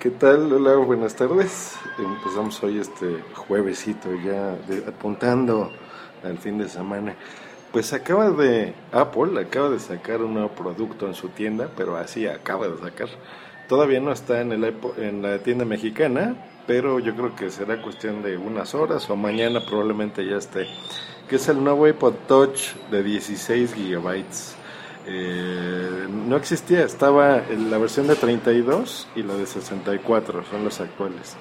¿Qué tal? Hola, buenas tardes. Empezamos hoy este juevesito ya apuntando al fin de semana. Pues acaba de, Apple acaba de sacar un nuevo producto en su tienda, pero así acaba de sacar. Todavía no está en, el, en la tienda mexicana, pero yo creo que será cuestión de unas horas o mañana probablemente ya esté. Que es el nuevo iPod Touch de 16 gigabytes. Eh, no existía, estaba la versión de 32 y la de 64, son las actuales.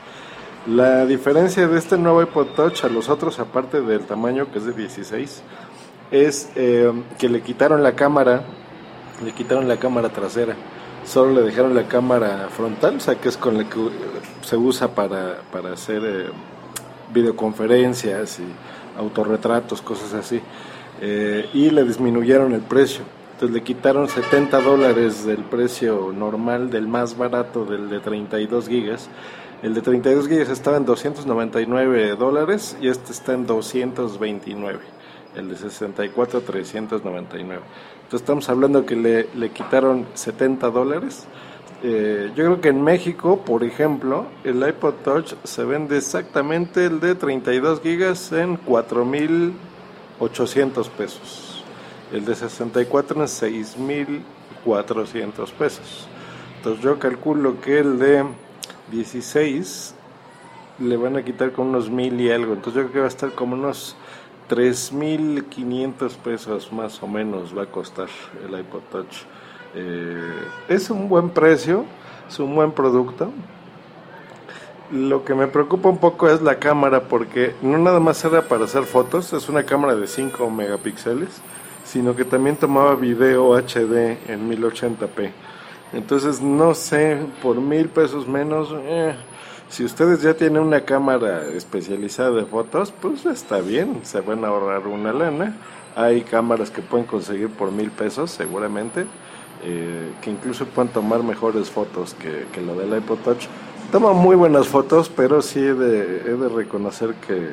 La diferencia de este nuevo iPod Touch a los otros, aparte del tamaño que es de 16, es eh, que le quitaron la cámara, le quitaron la cámara trasera, solo le dejaron la cámara frontal, o sea que es con la que se usa para, para hacer eh, videoconferencias y autorretratos, cosas así, y le disminuyeron el precio le quitaron 70 dólares del precio normal, del más barato, del de 32 gigas. El de 32 gigas estaba en 299 dólares y este está en 229. El de 64, 399. Entonces estamos hablando que le, le quitaron 70 dólares. Eh, yo creo que en México, por ejemplo, el iPod Touch se vende exactamente el de 32 gigas en 4.800 pesos. El de 64 en 6.400 pesos. Entonces yo calculo que el de 16 le van a quitar con unos mil y algo. Entonces yo creo que va a estar como unos 3.500 pesos más o menos va a costar el iPod Touch. Eh, es un buen precio, es un buen producto. Lo que me preocupa un poco es la cámara porque no nada más era para hacer fotos, es una cámara de 5 megapíxeles sino que también tomaba video HD en 1080p. Entonces, no sé, por mil pesos menos, eh, si ustedes ya tienen una cámara especializada de fotos, pues está bien, se van a ahorrar una lana. Hay cámaras que pueden conseguir por mil pesos, seguramente, eh, que incluso pueden tomar mejores fotos que, que del iPod Touch. Toma muy buenas fotos, pero sí he de, he de reconocer que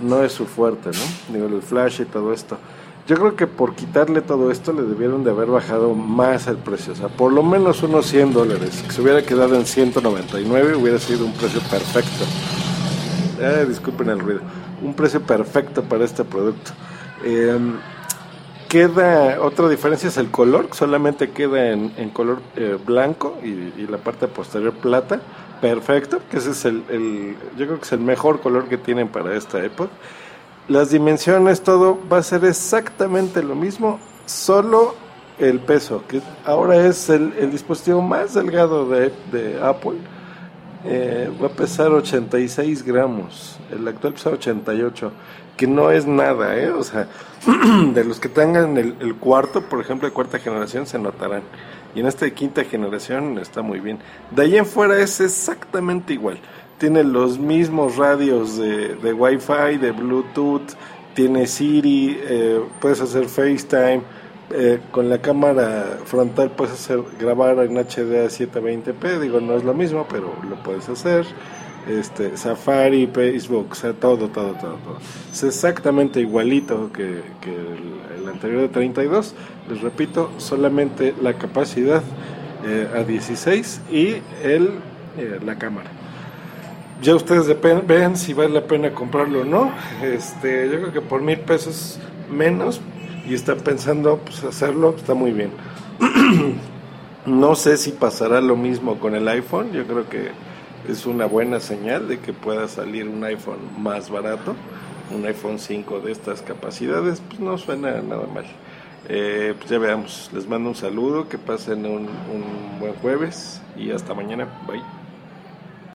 no es su fuerte, ¿no? Digo, el flash y todo esto. Yo creo que por quitarle todo esto le debieron de haber bajado más el precio, o sea, por lo menos unos 100 dólares. Si se hubiera quedado en 199 hubiera sido un precio perfecto. Eh, disculpen el ruido. Un precio perfecto para este producto. Em, queda, otra diferencia es el color, solamente queda en, color eh, blanco y, la parte posterior plata. Perfecto, que ese es el, el, yo creo que es el mejor color que tienen para esta época las dimensiones, todo va a ser exactamente lo mismo, solo el peso, que ahora es el, dispositivo más delgado de, Apple, eh, va a pesar 86 gramos, el actual pesa 88, que no es nada, ¿eh? o sea, de los que tengan el, el cuarto, por ejemplo, de cuarta generación, se notarán. Y en esta de quinta generación está muy bien. De ahí en fuera es exactamente igual tiene los mismos radios de, de Wi-Fi, de Bluetooth, tiene Siri, eh, puedes hacer FaceTime, eh, con la cámara frontal puedes hacer grabar en HD a 720p, digo no es lo mismo, pero lo puedes hacer. Este, Safari, Facebook, o sea, todo, todo, todo, todo. Es exactamente igualito que, el, anterior de 32. Les repito, solamente la capacidad eh, a 16 y el, la cámara ya ustedes ven si vale la pena comprarlo o no. Este, yo creo que por mil pesos menos y están pensando pues, hacerlo, está muy bien. no sé si pasará lo mismo con el iPhone, yo creo que es una buena señal de que pueda salir un iPhone más barato, un iPhone 5 de estas capacidades, pues no suena nada mal. Eh, pues ya veamos, les mando un saludo, que pasen un buen jueves y hasta mañana, bye.